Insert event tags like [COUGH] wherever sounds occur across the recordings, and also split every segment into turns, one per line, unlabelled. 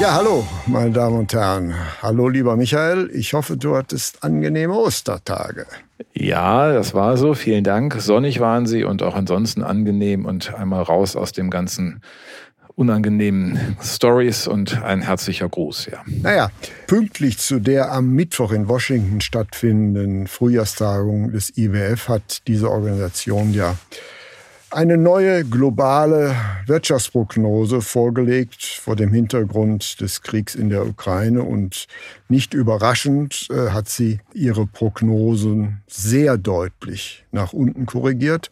Ja, hallo, meine Damen und Herren. Hallo, lieber Michael. Ich hoffe, du hattest angenehme Ostertage.
Ja, das war so. Vielen Dank. Sonnig waren sie und auch ansonsten angenehm und einmal raus aus dem ganzen unangenehmen Stories und ein herzlicher Gruß, ja.
Naja, pünktlich zu der am Mittwoch in Washington stattfindenden Frühjahrstagung des IWF hat diese Organisation ja eine neue globale Wirtschaftsprognose vorgelegt vor dem Hintergrund des Kriegs in der Ukraine. Und nicht überraschend äh, hat sie ihre Prognosen sehr deutlich nach unten korrigiert.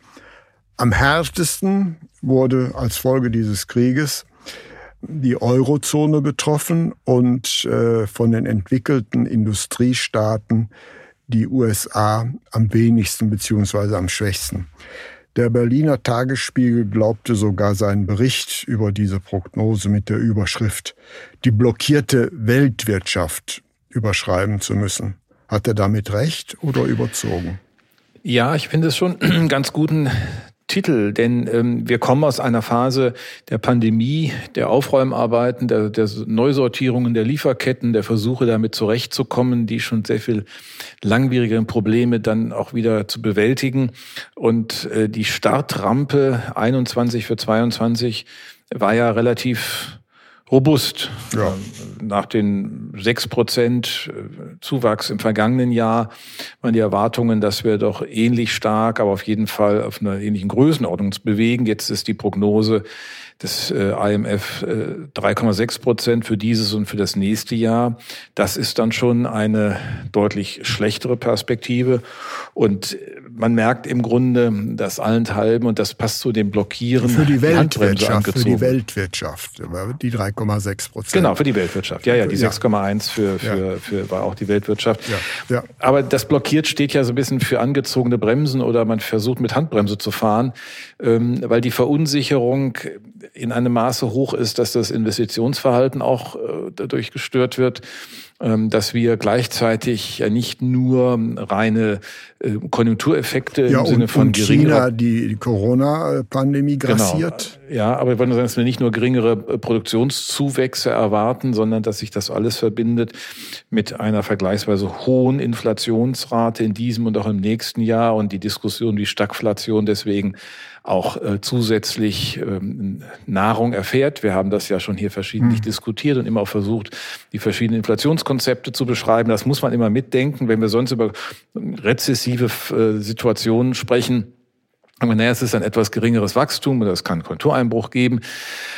Am härtesten wurde als Folge dieses Krieges die Eurozone betroffen und äh, von den entwickelten Industriestaaten die USA am wenigsten beziehungsweise am schwächsten. Der Berliner Tagesspiegel glaubte sogar seinen Bericht über diese Prognose mit der Überschrift Die blockierte Weltwirtschaft überschreiben zu müssen. Hat er damit recht oder überzogen?
Ja, ich finde es schon einen ganz guten Titel, denn ähm, wir kommen aus einer Phase der Pandemie, der Aufräumarbeiten, der, der Neusortierungen der Lieferketten, der Versuche damit zurechtzukommen, die schon sehr viel langwierigeren Probleme dann auch wieder zu bewältigen. Und äh, die Startrampe 21 für 22 war ja relativ robust. Ja. Nach den sechs Prozent äh, Zuwachs im vergangenen Jahr waren die Erwartungen, dass wir doch ähnlich stark, aber auf jeden Fall auf einer ähnlichen Größenordnung bewegen. Jetzt ist die Prognose des äh, IMF 3,6 äh, Prozent für dieses und für das nächste Jahr. Das ist dann schon eine deutlich schlechtere Perspektive. Und man merkt im Grunde, dass allenthalben, und das passt zu dem Blockieren,
für die Weltwirtschaft, die für die Weltwirtschaft, die 3,6 Prozent.
Genau, für die Weltwirtschaft. Ja, ja, die ja. 6,1 für, für, ja. für, war auch die Weltwirtschaft. Ja. Ja. Aber das blockiert steht ja so ein bisschen für angezogene Bremsen oder man versucht mit Handbremse zu fahren, ähm, weil die Verunsicherung in einem Maße hoch ist, dass das Investitionsverhalten auch äh, dadurch gestört wird. Ähm, dass wir gleichzeitig ja nicht nur reine äh, Konjunktureffekte
ja,
im Sinne von
und China die, die Corona-Pandemie genau. grassiert.
Genau. Ja, aber wir wollen sagen, dass wir nicht nur geringere äh, Produktionszuwächse erwarten, sondern dass sich das alles verbindet mit einer vergleichsweise hohen Inflationsrate in diesem und auch im nächsten Jahr und die Diskussion wie Stagflation deswegen auch äh, zusätzlich ähm, Nahrung erfährt. Wir haben das ja schon hier verschiedentlich mhm. diskutiert und immer auch versucht, die verschiedenen Inflationskonzepte zu beschreiben. Das muss man immer mitdenken, wenn wir sonst über rezessive äh, Situationen sprechen aber naja, es ist ein etwas geringeres Wachstum oder es kann Kontureinbruch geben.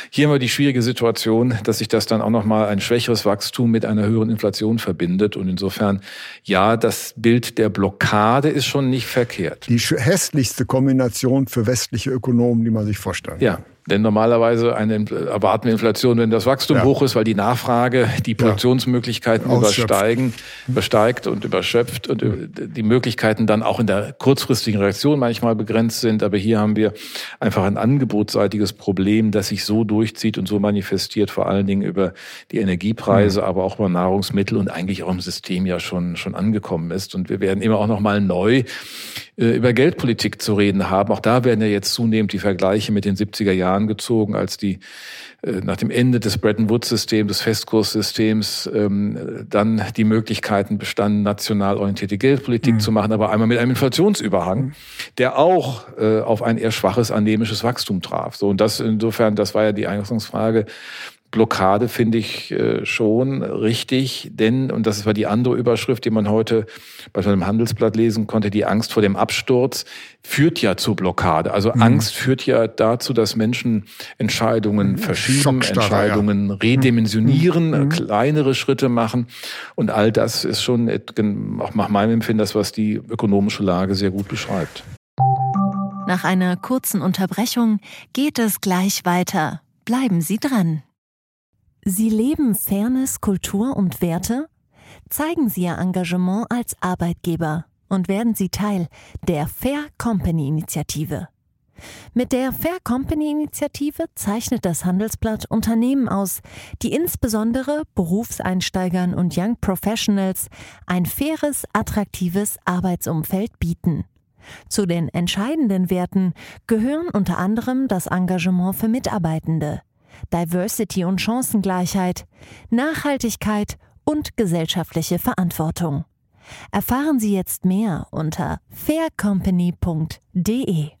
Hier haben wir die schwierige Situation, dass sich das dann auch nochmal ein schwächeres Wachstum mit einer höheren Inflation verbindet. Und insofern, ja, das Bild der Blockade ist schon nicht verkehrt.
Die hässlichste Kombination für westliche Ökonomen, die man sich vorstellen
kann. Ja, denn normalerweise eine, erwarten wir Inflation, wenn das Wachstum ja. hoch ist, weil die Nachfrage die Produktionsmöglichkeiten ja. übersteigen, übersteigt und überschöpft und die Möglichkeiten dann auch in der kurzfristigen Reaktion manchmal begrenzt sind. Aber hier haben wir einfach ein angebotsseitiges Problem, das sich so durchzieht und so manifestiert, vor allen Dingen über die Energiepreise, mhm. aber auch über Nahrungsmittel und eigentlich auch im System ja schon, schon angekommen ist. Und wir werden immer auch nochmal neu über Geldpolitik zu reden haben. Auch da werden ja jetzt zunehmend die Vergleiche mit den 70er Jahren gezogen, als die äh, nach dem Ende des Bretton Woods-Systems, des Festkurssystems, ähm, dann die Möglichkeiten bestanden, national orientierte Geldpolitik mhm. zu machen, aber einmal mit einem Inflationsüberhang, mhm. der auch äh, auf ein eher schwaches anämisches Wachstum traf. So und das insofern, das war ja die Eingangsfrage, Blockade finde ich äh, schon richtig, denn, und das war die andere Überschrift, die man heute bei einem Handelsblatt lesen konnte, die Angst vor dem Absturz führt ja zur Blockade. Also mhm. Angst führt ja dazu, dass Menschen Entscheidungen mhm. verschieben, Entscheidungen ja. redimensionieren, mhm. kleinere Schritte machen. Und all das ist schon auch nach meinem Empfinden das, was die ökonomische Lage sehr gut beschreibt.
Nach einer kurzen Unterbrechung geht es gleich weiter. Bleiben Sie dran.
Sie leben Fairness, Kultur und Werte? Zeigen Sie Ihr Engagement als Arbeitgeber und werden Sie Teil der Fair Company Initiative. Mit der Fair Company Initiative zeichnet das Handelsblatt Unternehmen aus, die insbesondere Berufseinsteigern und Young Professionals ein faires, attraktives Arbeitsumfeld bieten. Zu den entscheidenden Werten gehören unter anderem das Engagement für Mitarbeitende, Diversity und Chancengleichheit, Nachhaltigkeit und gesellschaftliche Verantwortung. Erfahren Sie jetzt mehr unter faircompany.de.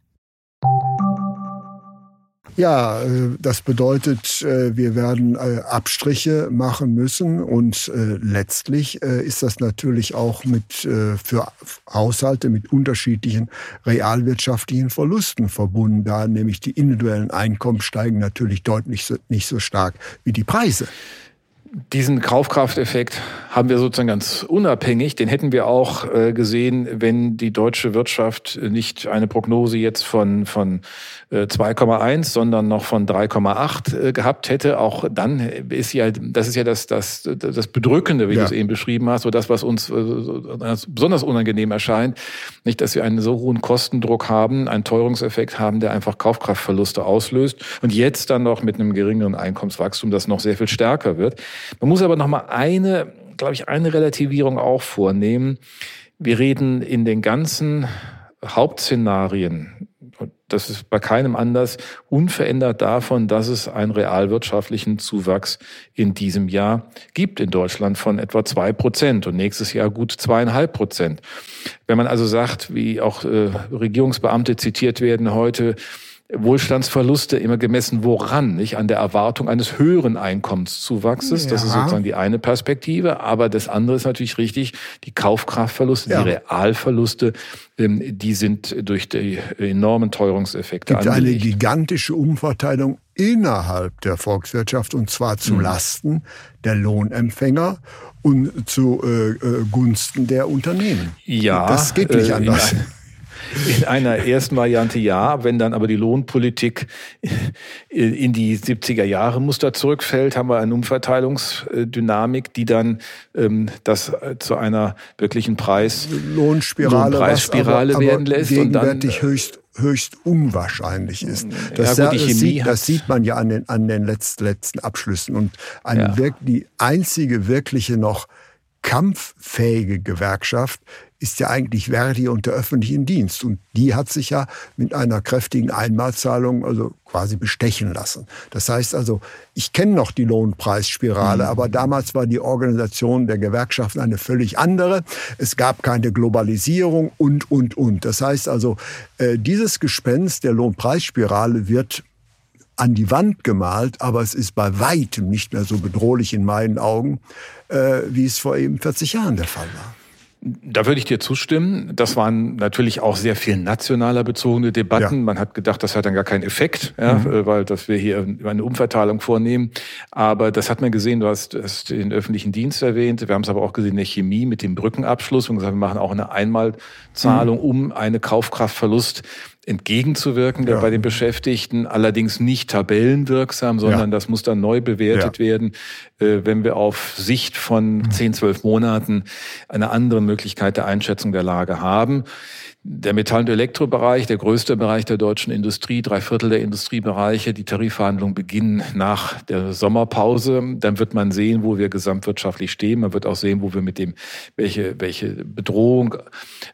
Ja, äh, das bedeutet, äh, wir werden äh, Abstriche machen müssen und letztlich ist das natürlich auch mit für Haushalte mit unterschiedlichen realwirtschaftlichen Verlusten verbunden, da nämlich die individuellen Einkommen steigen natürlich deutlich nicht so stark wie die Preise
diesen Kaufkrafteffekt haben wir sozusagen ganz unabhängig. Den hätten wir auch äh, gesehen, wenn die deutsche Wirtschaft nicht eine Prognose jetzt von, von äh, 2,1, sondern noch von 3,8 äh, gehabt hätte. Auch dann ist ja, das ist ja das, das, das Bedrückende, wie ja. du es eben beschrieben hast, oder das, was uns äh, besonders unangenehm erscheint. Nicht, dass wir einen so hohen Kostendruck haben, einen Teuerungseffekt haben, der einfach Kaufkraftverluste auslöst. Und jetzt dann noch mit einem geringeren Einkommenswachstum, das noch sehr viel stärker wird. Man muss aber noch mal eine, glaube ich, eine Relativierung auch vornehmen. Wir reden in den ganzen Hauptszenarien, und das ist bei keinem anders, unverändert davon, dass es einen realwirtschaftlichen Zuwachs in diesem Jahr gibt in Deutschland von etwa zwei Prozent und nächstes Jahr gut zweieinhalb Prozent. Wenn man also sagt, wie auch äh, Regierungsbeamte zitiert werden heute, Wohlstandsverluste immer gemessen woran? Nicht an der Erwartung eines höheren Einkommenszuwachses. Ja. Das ist sozusagen die eine Perspektive. Aber das andere ist natürlich richtig. Die Kaufkraftverluste, ja. die Realverluste, ähm, die sind durch die enormen Teuerungseffekte
Es gibt angelegt. eine gigantische Umverteilung innerhalb der Volkswirtschaft und zwar zu mhm. Lasten der Lohnempfänger und zu äh, äh, Gunsten der Unternehmen.
Ja,
das geht nicht äh, anders. Ja.
In einer ersten Variante ja, wenn dann aber die Lohnpolitik in die 70er Jahre Muster zurückfällt, haben wir eine Umverteilungsdynamik, die dann ähm, das zu einer wirklichen Preis
Lohnspirale,
Lohnpreisspirale aber, werden lässt
und dann höchst höchst unwahrscheinlich ist. Das, ja, gut, das, sieht, das sieht man ja an den, an den letzten, letzten Abschlüssen. Und ja. die einzige wirkliche noch kampffähige Gewerkschaft ist ja eigentlich Verdi und der öffentliche Dienst. Und die hat sich ja mit einer kräftigen Einmalzahlung also quasi bestechen lassen. Das heißt also, ich kenne noch die Lohnpreisspirale, mhm. aber damals war die Organisation der Gewerkschaften eine völlig andere. Es gab keine Globalisierung und, und, und. Das heißt also, äh, dieses Gespenst der Lohnpreisspirale wird an die Wand gemalt, aber es ist bei weitem nicht mehr so bedrohlich in meinen Augen, äh, wie es vor eben 40 Jahren der Fall war.
Da würde ich dir zustimmen. Das waren natürlich auch sehr viel nationaler bezogene Debatten. Ja. Man hat gedacht, das hat dann gar keinen Effekt, ja, mhm. Äh, weil dass wir hier eine Umverteilung vornehmen. Aber das hat man gesehen. Du hast, hast den öffentlichen Dienst erwähnt. Wir haben es aber auch gesehen in der Chemie mit dem Brückenabschluss. Und gesagt, wir machen auch eine Einmalzahlung, mhm. um eine Kaufkraftverlust entgegenzuwirken ja. bei den Beschäftigten, allerdings nicht tabellenwirksam, sondern ja. das muss dann neu bewertet ja. werden, äh, wenn wir auf Sicht von 10, mhm. 12 Monaten eine andere Möglichkeit der Einschätzung der Lage haben. Der Metall- und Elektrobereich, der größte Bereich der deutschen Industrie, drei Viertel der Industriebereiche, die Tarifverhandlungen beginnen nach der Sommerpause. Dann wird man sehen, wo wir gesamtwirtschaftlich stehen. Man wird auch sehen, wo wir mit dem, welche, welche Bedrohung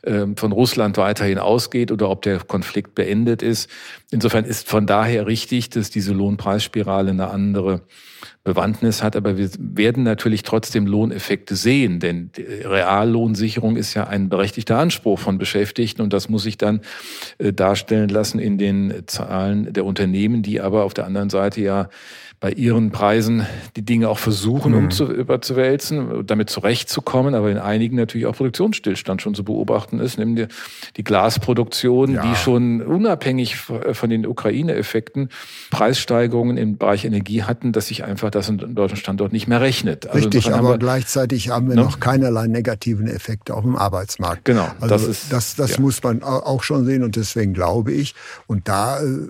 äh, von Russland weiterhin ausgeht oder ob der Konflikt beendet ist. Insofern ist von daher richtig, dass diese Lohnpreisspirale eine andere Bewandtnis hat, aber wir werden natürlich trotzdem Lohneffekte sehen, denn Reallohnsicherung ist ja ein berechtigter Anspruch von Beschäftigten und das muss sich dann äh, darstellen lassen in den Zahlen der Unternehmen, die aber auf der anderen Seite ja bei ihren Preisen die Dinge auch versuchen, mhm. um überzuwälzen, damit zurechtzukommen, aber in einigen natürlich auch Produktionsstillstand schon zu beobachten ist, nämlich die Glasproduktion, ja. die schon unabhängig von den Ukraine-Effekten Preissteigerungen im Bereich Energie hatten, dass sich einfach das in deutschen Standort nicht mehr rechnet.
Also Richtig, aber wir, gleichzeitig haben wir ne? noch keinerlei negativen Effekte auf dem Arbeitsmarkt.
Genau,
also das ist, das, das ja. muss man auch schon sehen und deswegen glaube ich, und da äh,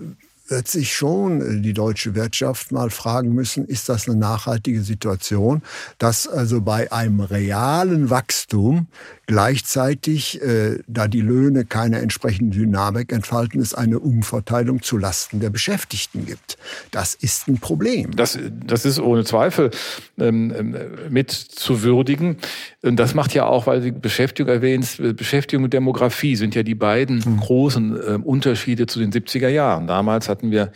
wird sich schon äh, die deutsche Wirtschaft mal fragen müssen, ist das eine nachhaltige Situation, dass also bei einem realen Wachstum gleichzeitig, äh, da die Löhne keine entsprechende Dynamik entfalten, es eine Umverteilung zu Lasten der Beschäftigten gibt. Das ist ein Problem.
Das, das ist ohne Zweifel ähm, ähm mit zu würdigen. Und das macht ja auch, weil Sie Beschäftigung erwähnt, Beschäftigung und Demografie sind ja die beiden hm. großen äh, Unterschiede zu den 70er Jahren. Damals hatten wir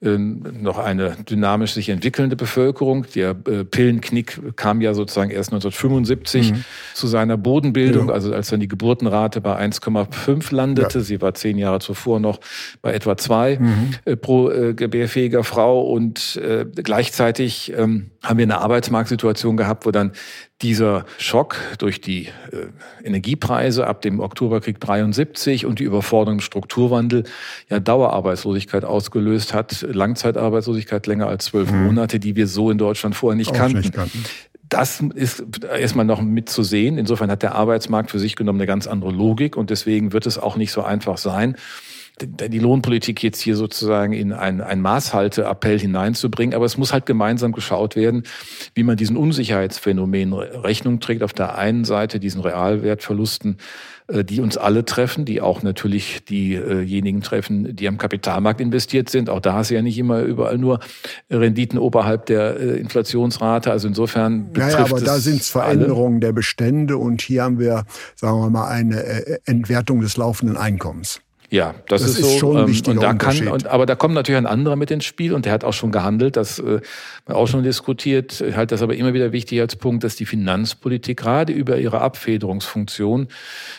äh, noch eine dynamisch sich entwickelnde Bevölkerung. Der äh, Pillenknick kam ja sozusagen erst 1975 mhm. zu seiner Bodenbildung, ja. also als dann die Geburtenrate bei 1,5 landete. Ja. Sie war zehn Jahre zuvor noch bei etwa zwei mhm. äh, pro äh, gebärfähiger Frau und äh, gleichzeitig ähm, haben wir eine Arbeitsmarktsituation gehabt, wo dann dieser Schock durch die äh, Energiepreise ab dem Oktoberkrieg 73 und die Überforderung im Strukturwandel ja Dauerarbeitslosigkeit ausgelöst hat, Langzeitarbeitslosigkeit länger als zwölf mhm. Monate, die wir so in Deutschland vorher nicht kannten. Nicht kannten. Das ist erstmal noch mitzusehen. Insofern hat der Arbeitsmarkt für sich genommen eine ganz andere Logik und deswegen wird es auch nicht so einfach sein, die Lohnpolitik jetzt hier sozusagen in ein, ein Maßhalteappell hineinzubringen. Aber es muss halt gemeinsam geschaut werden, wie man diesen Unsicherheitsphänomen Rechnung trägt. Auf der einen Seite diesen Realwertverlusten, äh, die uns alle treffen, die auch natürlich diejenigen treffen, die am Kapitalmarkt investiert sind. Auch da ist ja nicht immer überall nur Renditen oberhalb der äh, Inflationsrate. Also insofern
betrifft ja, ja, aber da sind es Veränderungen alle. der Bestände und hier haben wir, sagen wir mal, eine äh, Entwertung des laufenden Einkommens.
Ja, das, das ist, ist, so. Schon ähm, und da kann, und, aber da kommt natürlich ein anderer mit ins Spiel und der hat auch schon gehandelt, das äh, auch schon diskutiert. Ich halte das aber immer wieder wichtig als Punkt, dass die Finanzpolitik gerade über ihre Abfederungsfunktion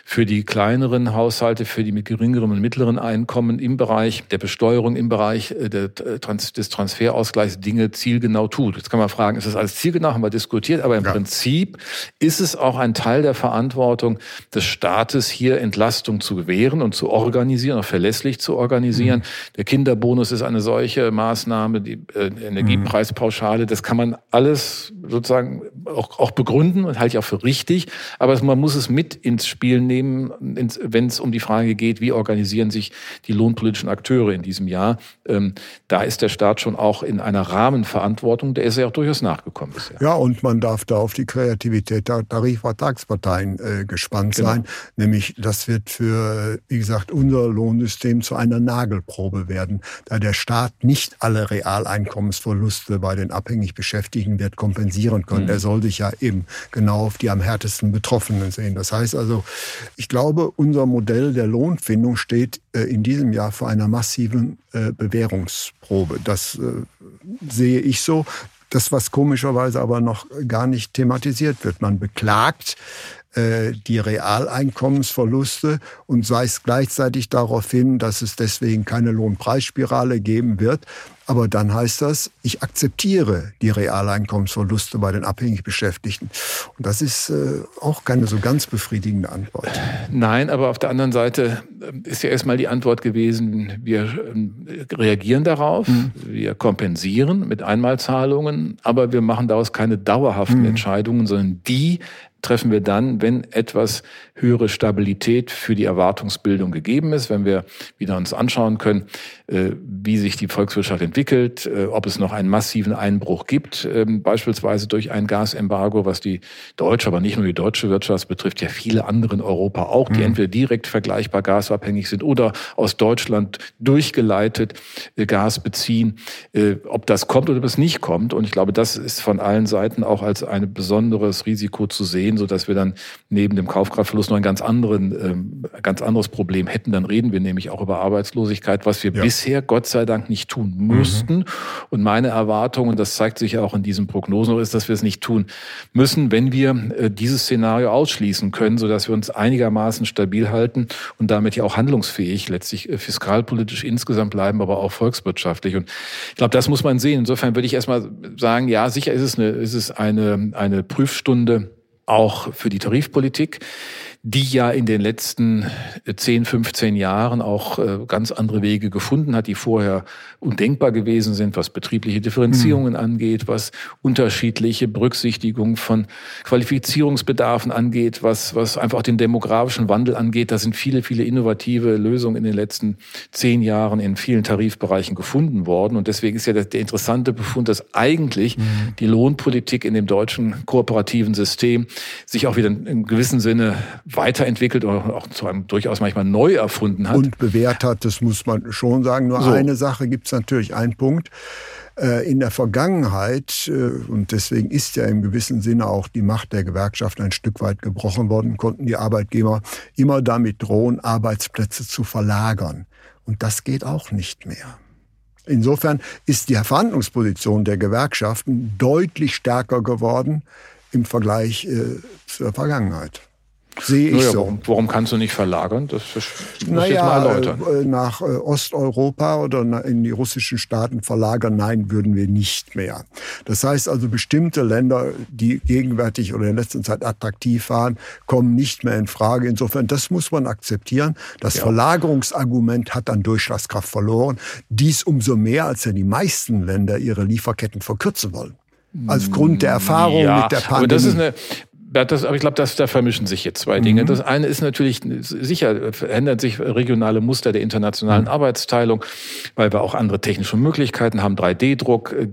für die kleineren Haushalte, für die mit geringerem und mittleren Einkommen im Bereich der Besteuerung, im Bereich äh, des Transferausgleichs Dinge zielgenau tut. Jetzt kann man fragen, ist das alles zielgenau? Haben wir diskutiert, aber im ja. Prinzip ist es auch ein Teil der Verantwortung des Staates, hier Entlastung zu gewähren und zu organisieren organisieren, auch verlässlich zu organisieren. Mhm. Der Kinderbonus ist eine solche Maßnahme, die äh, Energiepreispauschale, das kann man alles sozusagen auch, auch begründen und halte ich auch für richtig. Aber man muss es mit ins Spiel nehmen, wenn es um die Frage geht, wie organisieren sich die lohnpolitischen Akteure in diesem Jahr. Ähm, da ist der Staat schon auch in einer Rahmenverantwortung, der ist ja auch durchaus nachgekommen bisher.
Ja, und man darf da auf die Kreativität der Tarifvertragsparteien äh, gespannt genau. sein. Nämlich, das wird für, wie gesagt, unser Lohnsystem zu einer Nagelprobe werden, da der Staat nicht alle Realeinkommensverluste bei den abhängig Beschäftigten wird kompensieren können. Mhm. Er soll sich ja eben genau auf die am härtesten Betroffenen sehen. Das heißt also, ich glaube, unser Modell der Lohnfindung steht äh, in diesem Jahr vor einer massiven äh, Bewährungsprobe. Das äh, sehe ich so. Das, was komischerweise aber noch gar nicht thematisiert wird. Man beklagt äh, die Realeinkommensverluste und weist gleichzeitig darauf hin, dass es deswegen keine Lohnpreisspirale geben wird. Aber dann heißt das, ich akzeptiere die Realeinkommensverluste bei den abhängig Beschäftigten. Und das ist äh, auch keine so ganz befriedigende Antwort.
Nein, aber auf der anderen Seite äh, ist ja erstmal die Antwort gewesen, wir reagieren darauf, mhm. wir kompensieren mit Einmalzahlungen, aber wir machen daraus keine dauerhaften mhm. Entscheidungen, sondern die treffen wir dann, wenn etwas höhere Stabilität für die Erwartungsbildung gegeben ist, wenn wir wieder uns anschauen können, äh, wie sich die Volkswirtschaft entwickelt, äh, ob es noch einen massiven Einbruch gibt, ähm, beispielsweise durch ein Gasembargo, was die deutsche, aber nicht nur die deutsche Wirtschaft betrifft, ja viele andere in Europa auch, die mhm. entweder direkt vergleichbar gasabhängig sind oder aus Deutschland durchgeleitet äh, Gas beziehen. Ob das kommt oder ob es nicht kommt. Und ich glaube, das ist von allen Seiten auch als ein besonderes Risiko zu sehen, so dass wir dann neben dem Kaufkraftverlust noch ein ganz anderen, ähm, ganz anderes Problem hätten. Dann reden wir nämlich auch über Arbeitslosigkeit, was wir ja. bis bisher Gott sei Dank nicht tun müssten. Mhm. Und meine Erwartung, und das zeigt sich ja auch in diesen Prognosen, ist, dass wir es nicht tun müssen, wenn wir äh, dieses Szenario ausschließen können, sodass wir uns einigermaßen stabil halten und damit ja auch handlungsfähig, letztlich äh, fiskalpolitisch insgesamt bleiben, aber auch volkswirtschaftlich. Und ich glaube, das muss man sehen. Insofern würde ich erstmal sagen, ja, sicher ist es eine, ist es eine, eine Prüfstunde auch für die Tarifpolitik die ja in den letzten 10, 15 Jahren auch äh, ganz andere Wege gefunden hat, die vorher undenkbar gewesen sind, was betriebliche Differenzierungen mhm. angeht, was unterschiedliche Berücksichtigung von Qualifizierungsbedarfen angeht, was, was einfach den demografischen Wandel angeht. Da sind viele, viele innovative Lösungen in den letzten zehn Jahren in vielen Tarifbereichen gefunden worden. Und deswegen ist ja der, der interessante Befund, dass eigentlich mhm. die Lohnpolitik in dem deutschen kooperativen System sich auch wieder in gewissem Sinne weiterentwickelt oder auch zu einem durchaus manchmal neu erfunden hat.
Und bewährt hat, das muss man schon sagen. Nur so. eine Sache gibt es natürlich, einen Punkt äh, in der Vergangenheit, äh, und deswegen ist ja im gewissen Sinne auch die Macht der Gewerkschaft ein Stück weit gebrochen worden, konnten die Arbeitgeber immer damit drohen, Arbeitsplätze zu verlagern. Und das geht auch nicht mehr. Insofern ist die Verhandlungsposition der Gewerkschaften deutlich stärker geworden im Vergleich äh, zur Vergangenheit. Sehe ich naja, so.
Warum, warum, kannst du nicht verlagern? Das,
muss naja, jetzt mal erläutern. Äh, nach äh, Osteuropa oder in die russischen Staaten verlagern, nein, würden wir nicht mehr. Das heißt also, bestimmte Länder, die gegenwärtig oder in letzter Zeit attraktiv waren, kommen nicht mehr in Frage. Insofern, das muss man akzeptieren. Das ja. Verlagerungsargument hat an Durchschlagskraft verloren. Dies umso mehr, als ja die meisten Länder ihre Lieferketten verkürzen wollen. Aufgrund der Erfahrung ja, mit der Pandemie. Aber
das ist eine, das, aber ich glaube, da vermischen sich jetzt zwei Dinge. Mhm. Das eine ist natürlich, sicher verändern sich regionale Muster der internationalen mhm. Arbeitsteilung, weil wir auch andere technische Möglichkeiten haben, 3D-Druck, äh,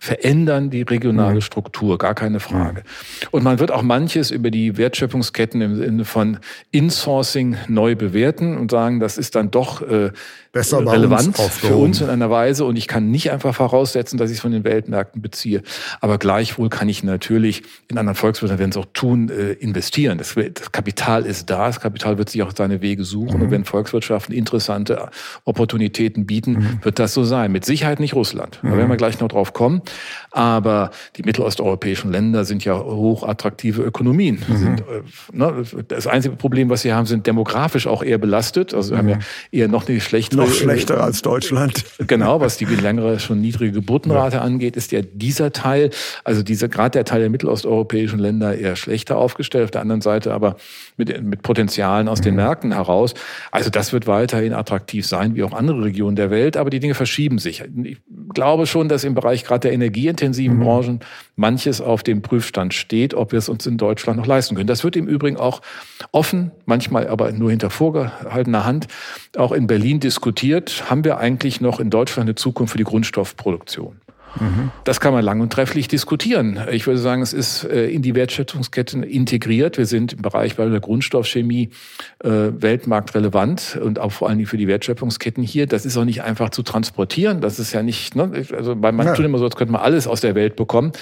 verändern die regionale mhm. Struktur, gar keine Frage. Und man wird auch manches über die Wertschöpfungsketten im Sinne von Insourcing neu bewerten und sagen, das ist dann doch äh, Besser relevant für uns in einer Weise. Und ich kann nicht einfach voraussetzen, dass ich es von den Weltmärkten beziehe. Aber gleichwohl kann ich natürlich in anderen Volkswirtschaften, werden es auch tun, äh, investieren. Das, das, Kapital ist da, das Kapital wird sich auch seine Wege suchen. Mhm. Und wenn Volkswirtschaften interessante Opportunitäten bieten, mhm. wird das so sein. Mit Sicherheit nicht Russland. Da werden wir gleich noch drauf kommen. Aber die mittelosteuropäischen Länder sind ja hochattraktive Ökonomien. Mhm. Sind, äh, ne, das einzige Problem, was sie haben, sind demografisch auch eher belastet. Also wir haben ja mhm. eher noch eine schlechtere.
Noch schlechter als Deutschland. [LAUGHS]
Genau, was die längere, schon niedrige Geburtenrate ja. angeht, ist ja dieser Teil, also dieser, gerade der Teil der mittelosteuropäischen Länder eher schlechter aufgestellt. Auf der anderen Seite aber mit, mit Potenzialen aus mhm. den Märkten heraus. Also das wird weiterhin attraktiv sein, wie auch andere Regionen der Welt. Aber die Dinge verschieben sich. Ich glaube schon, dass im Bereich gerade der energieintensiven mhm. Branchen manches auf dem Prüfstand steht, ob wir es uns in Deutschland noch leisten können. Das wird im Übrigen auch offen, manchmal aber nur hinter vorgehaltener Hand, auch in Berlin diskutiert. Haben wir eigentlich noch in Deutschland eine Zukunft für die Grundstoffproduktion? Das kann man lang und trefflich diskutieren. Ich würde sagen, es ist äh, in die Wertschöpfungsketten integriert. Wir sind im Bereich bei der Grundstoffchemie äh, weltmarktrelevant und auch vor allen Dingen für die Wertschöpfungsketten hier. Das ist auch nicht einfach zu transportieren. Das ist ja nicht, ne? also bei manchen ja. tun immer so, als könnte man alles aus der Welt bekommen.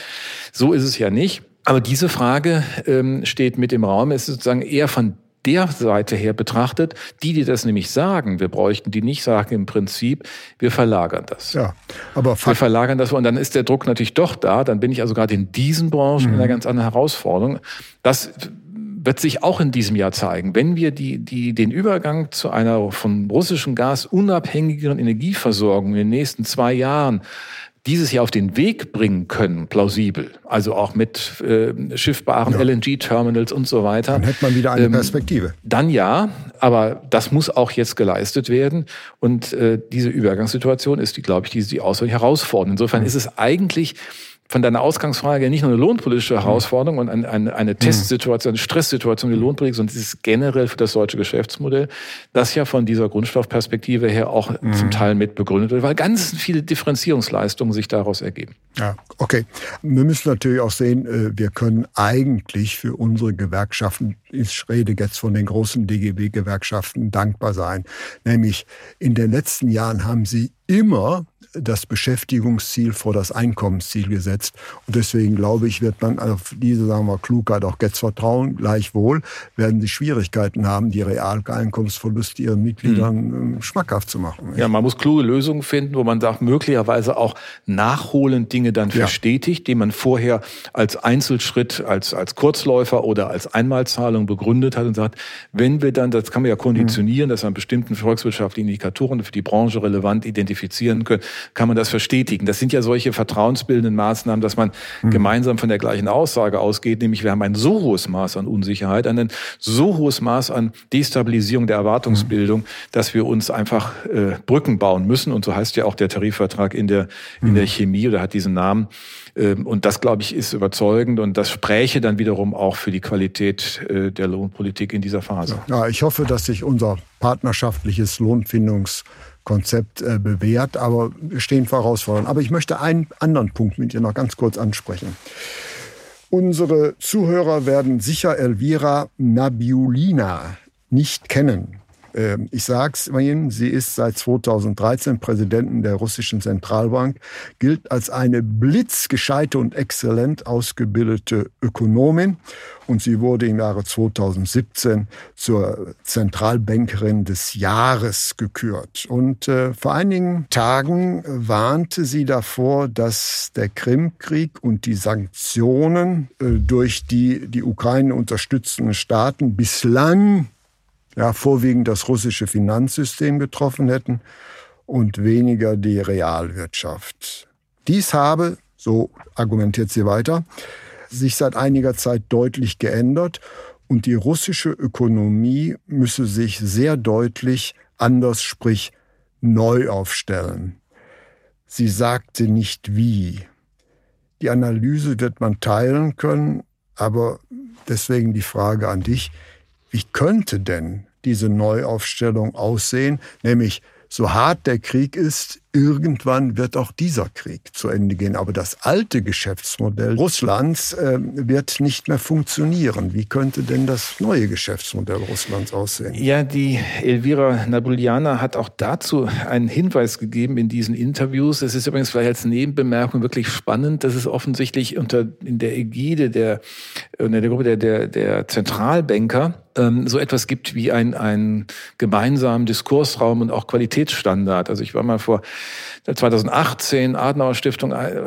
So ist es ja nicht. Aber diese Frage ähm, steht mit im Raum. Es ist sozusagen eher von der Seite her betrachtet, die, die das nämlich sagen, wir bräuchten die nicht sagen im Prinzip, wir verlagern das.
Ja, aber
wir verlagern das und dann ist der Druck natürlich doch da. Dann bin ich also gerade in diesen Branchen mhm. in einer ganz anderen Herausforderung. Das wird sich auch in diesem Jahr zeigen. Wenn wir die, die, den Übergang zu einer von russischem Gas unabhängigeren Energieversorgung in den nächsten zwei Jahren dieses Jahr auf den Weg bringen können, plausibel, also auch mit äh, schiffbaren ja. LNG-Terminals und so weiter.
Dann hätte man wieder eine ähm, Perspektive.
Dann ja, aber das muss auch jetzt geleistet werden. Und äh, diese Übergangssituation ist, die, glaube ich, die, die außerordentlich herausfordernd. Insofern mhm. ist es eigentlich von deiner Ausgangsfrage nicht nur eine lohnpolitische mhm. Herausforderung und eine, eine, eine mhm. Testsituation, eine Stresssituation die Lohnpolitik, sondern es ist generell für das deutsche Geschäftsmodell, das ja von dieser Grundstoffperspektive her auch mhm. zum Teil mit begründet wird, weil ganz viele Differenzierungsleistungen sich daraus ergeben.
Ja, okay. Wir müssen natürlich auch sehen, äh, wir können eigentlich für unsere Gewerkschaften, ich rede jetzt von den großen DGB-Gewerkschaften, dankbar sein. Nämlich in den letzten Jahren haben sie immer das Beschäftigungsziel vor das Einkommensziel gesetzt. Und deswegen glaube ich, wird man auf diese, sagen wir, Klugheit auch jetzt vertrauen. Gleichwohl werden sie Schwierigkeiten haben, die Realeinkommensverluste ihren Mitgliedern hm. schmackhaft zu machen.
Ja, man muss kluge Lösungen finden, wo man sagt, möglicherweise auch nachholend Dinge dann verstetigt, ja. die man vorher als Einzelschritt, als, als Kurzläufer oder als Einmalzahlung begründet hat und sagt, wenn wir dann, das kann man ja konditionieren, mhm. dass wir an bestimmten volkswirtschaftlichen Indikatoren für die Branche relevant identifizieren können, kann man das verstetigen. Das sind ja solche vertrauensbildenden Maßnahmen, dass man mhm. gemeinsam von der gleichen Aussage ausgeht, nämlich wir haben ein so hohes Maß an Unsicherheit, ein so hohes Maß an Destabilisierung der Erwartungsbildung, mhm. dass wir uns einfach äh, Brücken bauen müssen. Und so heißt ja auch der Tarifvertrag in der, in der mhm. Chemie oder hat diesen Namen. Ähm, und das, glaube ich, ist überzeugend und das spräche dann wiederum auch für die Qualität äh, der Lohnpolitik in dieser Phase.
Ja, ich hoffe, dass sich unser partnerschaftliches Lohnfindungskonzept äh, bewährt, aber stehen vor Herausforderungen. Aber ich möchte einen anderen Punkt mit dir noch ganz kurz ansprechen. Unsere Zuhörer werden sicher Elvira Nabiulina nicht kennen. Ähm, ich sage es Ihnen, sie ist seit 2013 Präsidentin der russischen Zentralbank, gilt als eine blitzgescheite und exzellent ausgebildete Ökonomin und sie wurde im Jahre 2017 zur Zentralbankerin des Jahres gekürt. Und äh, vor einigen Tagen warnte sie davor, dass der Krimkrieg und die Sanktionen äh, durch die die Ukraine unterstützenden Staaten bislang ja, vorwiegend das russische Finanzsystem getroffen hätten und weniger die Realwirtschaft. Dies habe, so argumentiert sie weiter, sich seit einiger Zeit deutlich geändert und die russische Ökonomie müsse sich sehr deutlich anders, sprich neu aufstellen. Sie sagte nicht wie. Die Analyse wird man teilen können, aber deswegen die Frage an dich, wie könnte denn diese Neuaufstellung aussehen? Nämlich, so hart der Krieg ist, irgendwann wird auch dieser Krieg zu Ende gehen. Aber das alte Geschäftsmodell Russlands äh, wird nicht mehr funktionieren. Wie könnte denn das neue Geschäftsmodell Russlands aussehen?
Ja, die Elvira Nabuliana hat auch dazu einen Hinweis gegeben in diesen Interviews. Es ist übrigens vielleicht als Nebenbemerkung wirklich spannend, dass es offensichtlich unter in der Ägide der, in der Gruppe der, der, der Zentralbanker ähm, so etwas gibt wie ein, ein gemeinsamen Diskursraum und auch Qualitätsstandard. Also ich war mal vor 2018 Adenauer Stiftung äh,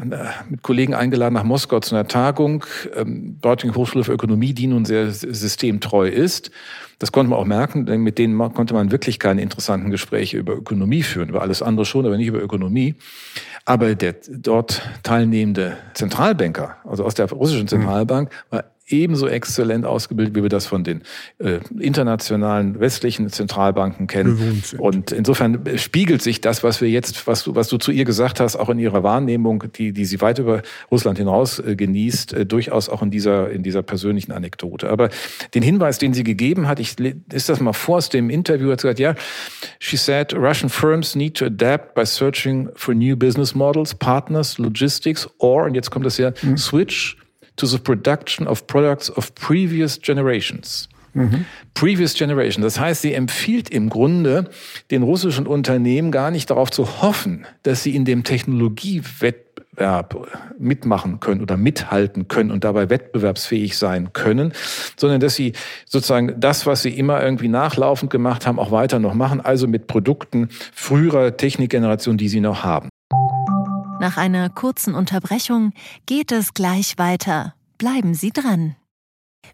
mit Kollegen eingeladen nach Moskau zu einer Tagung. Ähm, Dortige Hochschule für Ökonomie, die nun sehr systemtreu ist. Das konnte man auch merken, denn mit denen konnte man wirklich keine interessanten Gespräche über Ökonomie führen, über alles andere schon, aber nicht über Ökonomie. Aber der dort teilnehmende Zentralbanker, also aus der russischen. Zentralbank, war ebenso exzellent ausgebildet, wie wir das von den äh, internationalen westlichen Zentralbanken kennen. Und insofern spiegelt sich das, was wir jetzt, was du, was du zu ihr gesagt hast, auch in ihrer Wahrnehmung, die, die sie weit über Russland hinaus äh, genießt, äh, durchaus auch in dieser, in dieser persönlichen Anekdote. Aber den Hinweis, den sie gegeben hat, ich ist das mal vor aus dem Interview, hat sie gesagt, ja, she said, Russian firms need to adapt by searching for new business models, partners, logistics, or, und jetzt kommt das ja, mhm. switch to the production of products of previous generations. Mhm. Previous Generation. Das heißt, sie empfiehlt im Grunde den russischen Unternehmen gar nicht darauf zu hoffen, dass sie in dem Technologiewettbewerb mitmachen können oder mithalten können und dabei wettbewerbsfähig sein können, sondern dass sie sozusagen das, was sie immer irgendwie nachlaufend gemacht haben, auch weiter noch machen, also mit Produkten früherer Technikgeneration, die sie noch haben.
Nach einer kurzen Unterbrechung geht es gleich weiter. Bleiben Sie dran.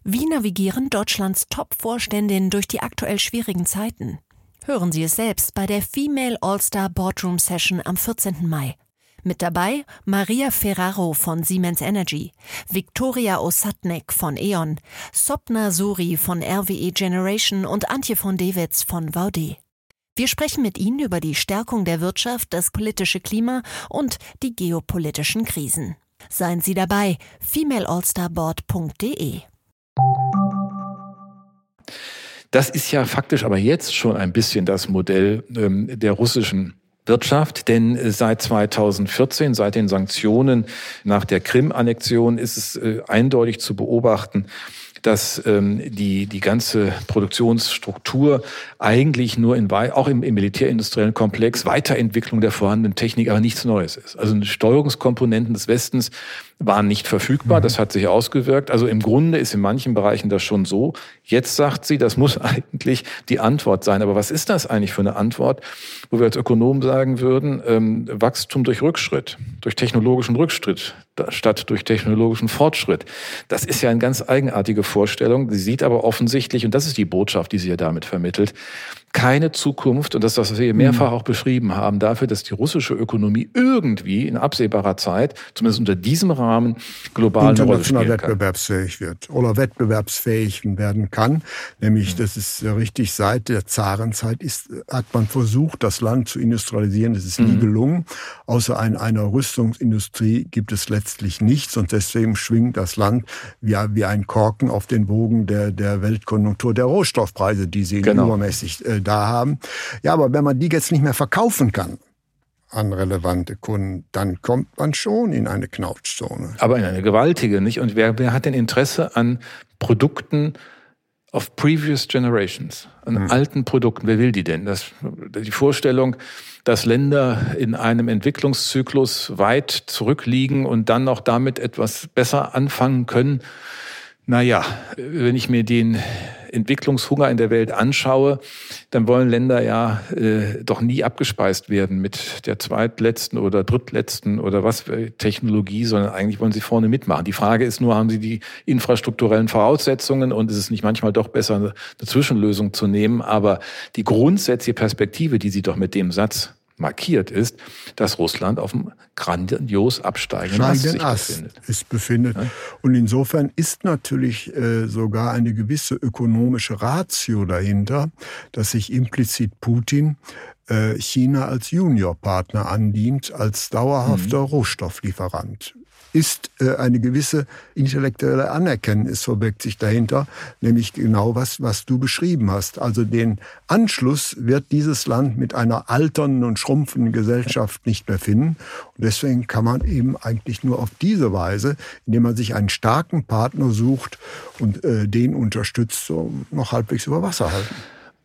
Wie navigieren Deutschlands Top-Vorständinnen durch die aktuell schwierigen Zeiten? Hören Sie es selbst bei der Female All-Star Boardroom Session am 14. Mai. Mit dabei Maria Ferraro von Siemens Energy, Viktoria Osatnek von E.ON, Sopna Suri von RWE Generation und Antje von Dewitz von Vaude. Wir sprechen mit Ihnen über die Stärkung der Wirtschaft, das politische Klima und die geopolitischen Krisen. Seien Sie dabei, femaleallstarboard.de.
Das ist ja faktisch aber jetzt schon ein bisschen das Modell ähm, der russischen Wirtschaft, denn seit 2014, seit den Sanktionen nach der Krim-Annexion, ist es äh, eindeutig zu beobachten, dass ähm, die, die ganze Produktionsstruktur eigentlich nur in, auch im, im militärindustriellen Komplex Weiterentwicklung der vorhandenen Technik, aber nichts Neues ist. Also Steuerungskomponenten des Westens waren nicht verfügbar. Mhm. Das hat sich ausgewirkt. Also im Grunde ist in manchen Bereichen das schon so. Jetzt sagt sie, das muss [LAUGHS] eigentlich die Antwort sein. Aber was ist das eigentlich für eine Antwort, wo wir als Ökonomen sagen würden, ähm, Wachstum durch Rückschritt, durch technologischen Rückschritt, statt durch technologischen Fortschritt. Das ist ja eine ganz eigenartige Vorstellung. Sie sieht aber offensichtlich, und das ist die Botschaft, die sie ja damit vermittelt, keine Zukunft, und das ist das, was wir mehrfach auch beschrieben haben, dafür, dass die russische Ökonomie irgendwie in absehbarer Zeit, zumindest unter diesem Rahmen, global
international wettbewerbsfähig wird oder wettbewerbsfähig werden kann. Nämlich, mhm. das ist richtig, seit der Zarenzeit ist, hat man versucht, das Land zu industrialisieren. Das ist nie mhm. gelungen. Außer in einer Rüstungsindustrie gibt es letztlich nichts und deswegen schwingt das Land wie, wie ein Korken auf den Bogen der, der Weltkonjunktur der Rohstoffpreise, die sie genau. übermäßig äh, da haben. Ja, aber wenn man die jetzt nicht mehr verkaufen kann, an relevante Kunden, dann kommt man schon in eine Knautschzone.
Aber in eine gewaltige, nicht? Und wer, wer hat denn Interesse an Produkten of previous generations, an hm. alten Produkten? Wer will die denn? Das, die Vorstellung, dass Länder in einem Entwicklungszyklus weit zurückliegen und dann noch damit etwas besser anfangen können. Naja, wenn ich mir den Entwicklungshunger in der Welt anschaue, dann wollen Länder ja äh, doch nie abgespeist werden mit der zweitletzten oder drittletzten oder was Technologie, sondern eigentlich wollen sie vorne mitmachen. Die Frage ist nur, haben sie die infrastrukturellen Voraussetzungen und ist es nicht manchmal doch besser, eine Zwischenlösung zu nehmen? Aber die grundsätzliche Perspektive, die sie doch mit dem Satz markiert ist, dass Russland auf einem grandios absteigenden Ast sich Ast befindet.
Es befindet. Ja? Und insofern ist natürlich äh, sogar eine gewisse ökonomische Ratio dahinter, dass sich implizit Putin äh, China als Juniorpartner andient, als dauerhafter mhm. Rohstofflieferant ist äh, eine gewisse intellektuelle Anerkenntnis verbirgt sich dahinter, nämlich genau was, was du beschrieben hast. Also den Anschluss wird dieses Land mit einer alternden und schrumpfenden Gesellschaft nicht mehr finden. Und deswegen kann man eben eigentlich nur auf diese Weise, indem man sich einen starken Partner sucht und äh, den unterstützt, so noch halbwegs über Wasser halten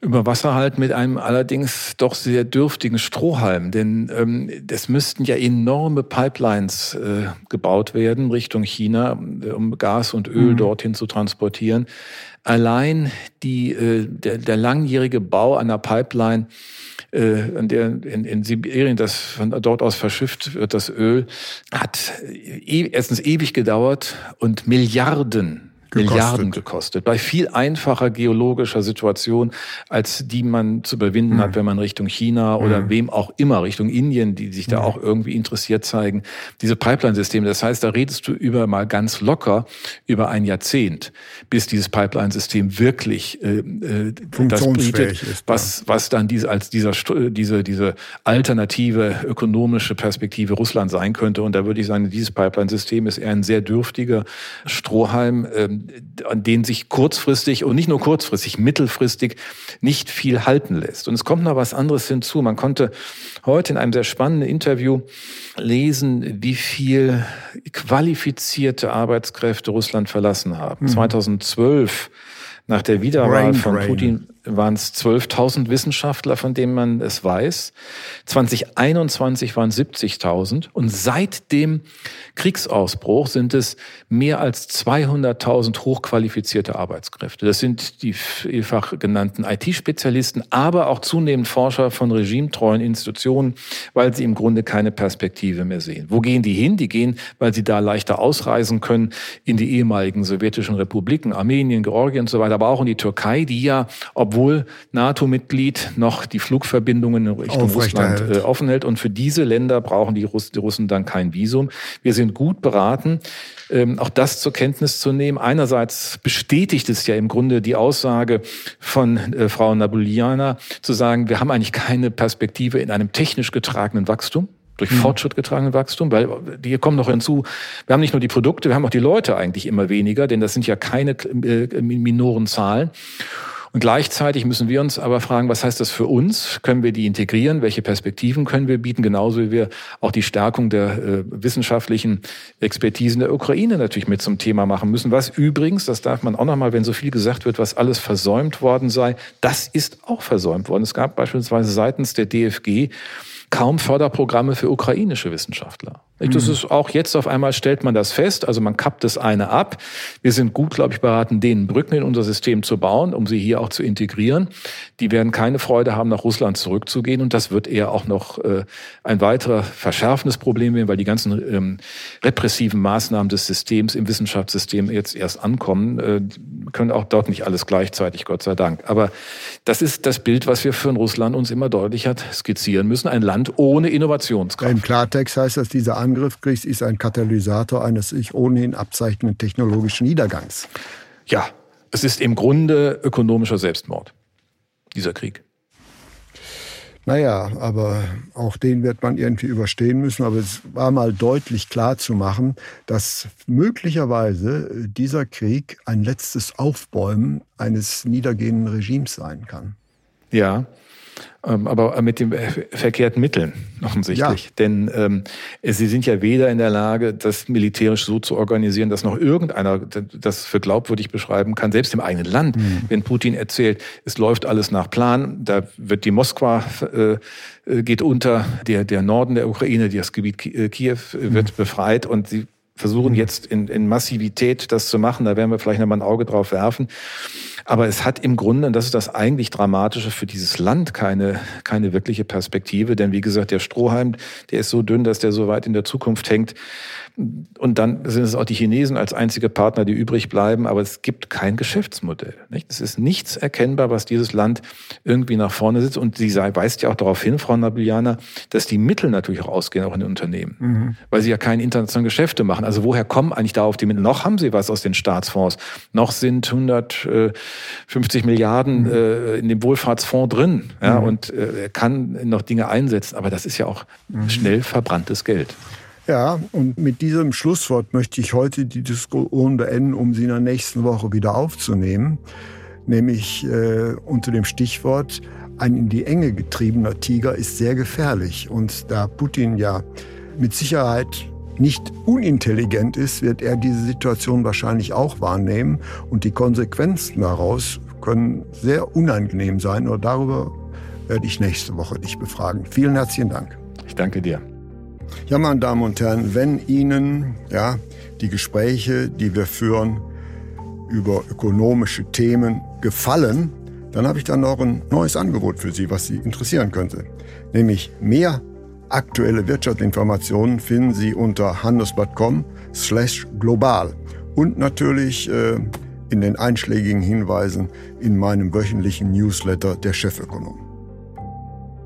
über Wasser halt mit einem allerdings doch sehr dürftigen Strohhalm. Denn ähm, es müssten ja enorme Pipelines äh, gebaut werden Richtung China, äh, um Gas und Öl mhm. dorthin zu transportieren. Allein die, äh, der, der langjährige Bau einer Pipeline, äh, an der in, in Sibirien das von dort aus verschifft wird, das Öl, hat e erstens ewig gedauert und Milliarden gekostet. Milliarden gekostet. Bei viel einfacher geologischer Situation, als die man zu überwinden mhm. hat, wenn man Richtung China oder mhm. wem auch immer, Richtung Indien, die sich da mhm. auch irgendwie interessiert zeigen. Diese Pipeline-Systeme, das heißt, da redest du über mal ganz locker über ein Jahrzehnt, bis dieses Pipeline-System wirklich äh, äh das bietet, ist, was, was dann diese, als dieser, diese, diese alternative ökonomische Perspektive Russland sein könnte. Und da würde ich sagen, dieses Pipeline-System ist eher ein sehr dürftiger Strohhalm, ähm, an denen sich kurzfristig und nicht nur kurzfristig, mittelfristig nicht viel halten lässt. Und es kommt noch was anderes hinzu. Man konnte heute in einem sehr spannenden Interview lesen, wie viel qualifizierte Arbeitskräfte Russland verlassen haben. Mhm. 2012 nach der Wiederwahl von Putin waren es 12.000 Wissenschaftler, von denen man es weiß. 2021 waren 70.000 und seit dem Kriegsausbruch sind es mehr als 200.000 hochqualifizierte Arbeitskräfte. Das sind die vielfach genannten IT-Spezialisten, aber auch zunehmend Forscher von regimetreuen Institutionen, weil sie im Grunde keine Perspektive mehr sehen. Wo gehen die hin? Die gehen, weil sie da leichter ausreisen können in die ehemaligen sowjetischen Republiken, Armenien, Georgien und so weiter, aber auch in die Türkei, die ja, ob obwohl NATO-Mitglied noch die Flugverbindungen in Richtung Russland äh, offen hält. Und für diese Länder brauchen die, Russ die Russen dann kein Visum. Wir sind gut beraten, ähm, auch das zur Kenntnis zu nehmen. Einerseits bestätigt es ja im Grunde die Aussage von äh, Frau Nabuliana, zu sagen, wir haben eigentlich keine Perspektive in einem technisch getragenen Wachstum durch mhm. Fortschritt getragenen Wachstum, weil hier kommt noch hinzu, wir haben nicht nur die Produkte, wir haben auch die Leute eigentlich immer weniger, denn das sind ja keine äh, minoren Zahlen. Und gleichzeitig müssen wir uns aber fragen, was heißt das für uns? Können wir die integrieren? Welche Perspektiven können wir bieten? Genauso wie wir auch die Stärkung der äh, wissenschaftlichen Expertisen der Ukraine natürlich mit zum Thema machen müssen. Was übrigens, das darf man auch nochmal, wenn so viel gesagt wird, was alles versäumt worden sei, das ist auch versäumt worden. Es gab beispielsweise seitens der DFG kaum Förderprogramme für ukrainische Wissenschaftler. Das mhm. ist auch jetzt auf einmal stellt man das fest. Also man kappt das eine ab. Wir sind gut, glaube ich, beraten, denen Brücken in unser System zu bauen, um sie hier auch zu integrieren. Die werden keine Freude haben, nach Russland zurückzugehen. Und das wird eher auch noch äh, ein weiterer verschärfendes Problem werden, weil die ganzen ähm, repressiven Maßnahmen des Systems im Wissenschaftssystem jetzt erst ankommen. Äh, können auch dort nicht alles gleichzeitig, Gott sei Dank. Aber das ist das Bild, was wir für Russland uns immer deutlicher skizzieren müssen. Ein Land ohne Innovationskraft.
Im Klartext heißt das, dieser Angriffskrieg ist ein Katalysator eines sich ohnehin abzeichnenden technologischen Niedergangs.
Ja, es ist im Grunde ökonomischer Selbstmord, dieser Krieg.
Naja, aber auch den wird man irgendwie überstehen müssen. Aber es war mal deutlich klar zu machen, dass möglicherweise dieser Krieg ein letztes Aufbäumen eines niedergehenden Regimes sein kann.
Ja, aber mit den verkehrten Mitteln offensichtlich. Ja. Denn ähm, sie sind ja weder in der Lage, das militärisch so zu organisieren, dass noch irgendeiner das für glaubwürdig beschreiben kann, selbst im eigenen Land. Mhm. Wenn Putin erzählt, es läuft alles nach Plan, da wird die Moskwa äh, äh geht unter, der, der Norden der Ukraine, das Gebiet äh, Kiew äh, wird mhm. befreit und sie versuchen mhm. jetzt in, in Massivität das zu machen. Da werden wir vielleicht noch mal ein Auge drauf werfen. Aber es hat im Grunde, und das ist das eigentlich Dramatische für dieses Land, keine, keine wirkliche Perspektive. Denn wie gesagt, der Strohhalm, der ist so dünn, dass der so weit in der Zukunft hängt. Und dann sind es auch die Chinesen als einzige Partner, die übrig bleiben. Aber es gibt kein Geschäftsmodell. Nicht? Es ist nichts erkennbar, was dieses Land irgendwie nach vorne sitzt. Und sie weist ja auch darauf hin, Frau Nabiljana, dass die Mittel natürlich auch ausgehen, auch in den Unternehmen. Mhm. Weil sie ja keine internationalen Geschäfte machen. Also woher kommen eigentlich da auf die Mittel? Noch haben sie was aus den Staatsfonds. Noch sind 150 Milliarden mhm. äh, in dem Wohlfahrtsfonds drin. Ja, mhm. Und äh, kann noch Dinge einsetzen. Aber das ist ja auch mhm. schnell verbranntes Geld.
Ja, und mit diesem Schlusswort möchte ich heute die Diskussion beenden, um sie in der nächsten Woche wieder aufzunehmen, nämlich äh, unter dem Stichwort ein in die Enge getriebener Tiger ist sehr gefährlich. Und da Putin ja mit Sicherheit nicht unintelligent ist, wird er diese Situation wahrscheinlich auch wahrnehmen. Und die Konsequenzen daraus können sehr unangenehm sein. Und darüber werde ich nächste Woche dich befragen. Vielen herzlichen Dank.
Ich danke dir.
Ja, meine Damen und Herren, wenn Ihnen ja, die Gespräche, die wir führen über ökonomische Themen gefallen, dann habe ich dann noch ein neues Angebot für Sie, was Sie interessieren könnte. Nämlich mehr aktuelle Wirtschaftsinformationen finden Sie unter handelsblatt.com slash global und natürlich äh, in den einschlägigen Hinweisen in meinem wöchentlichen Newsletter der Chefökonom.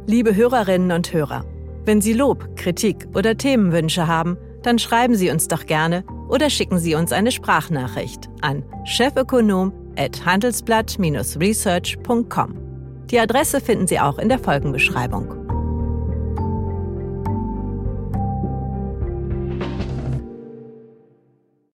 Liebe Hörerinnen und Hörer, wenn Sie Lob, Kritik oder Themenwünsche haben, dann schreiben Sie uns doch gerne oder schicken Sie uns eine Sprachnachricht an chefökonom@handelsblatt-research.com. Die Adresse finden Sie auch in der Folgenbeschreibung.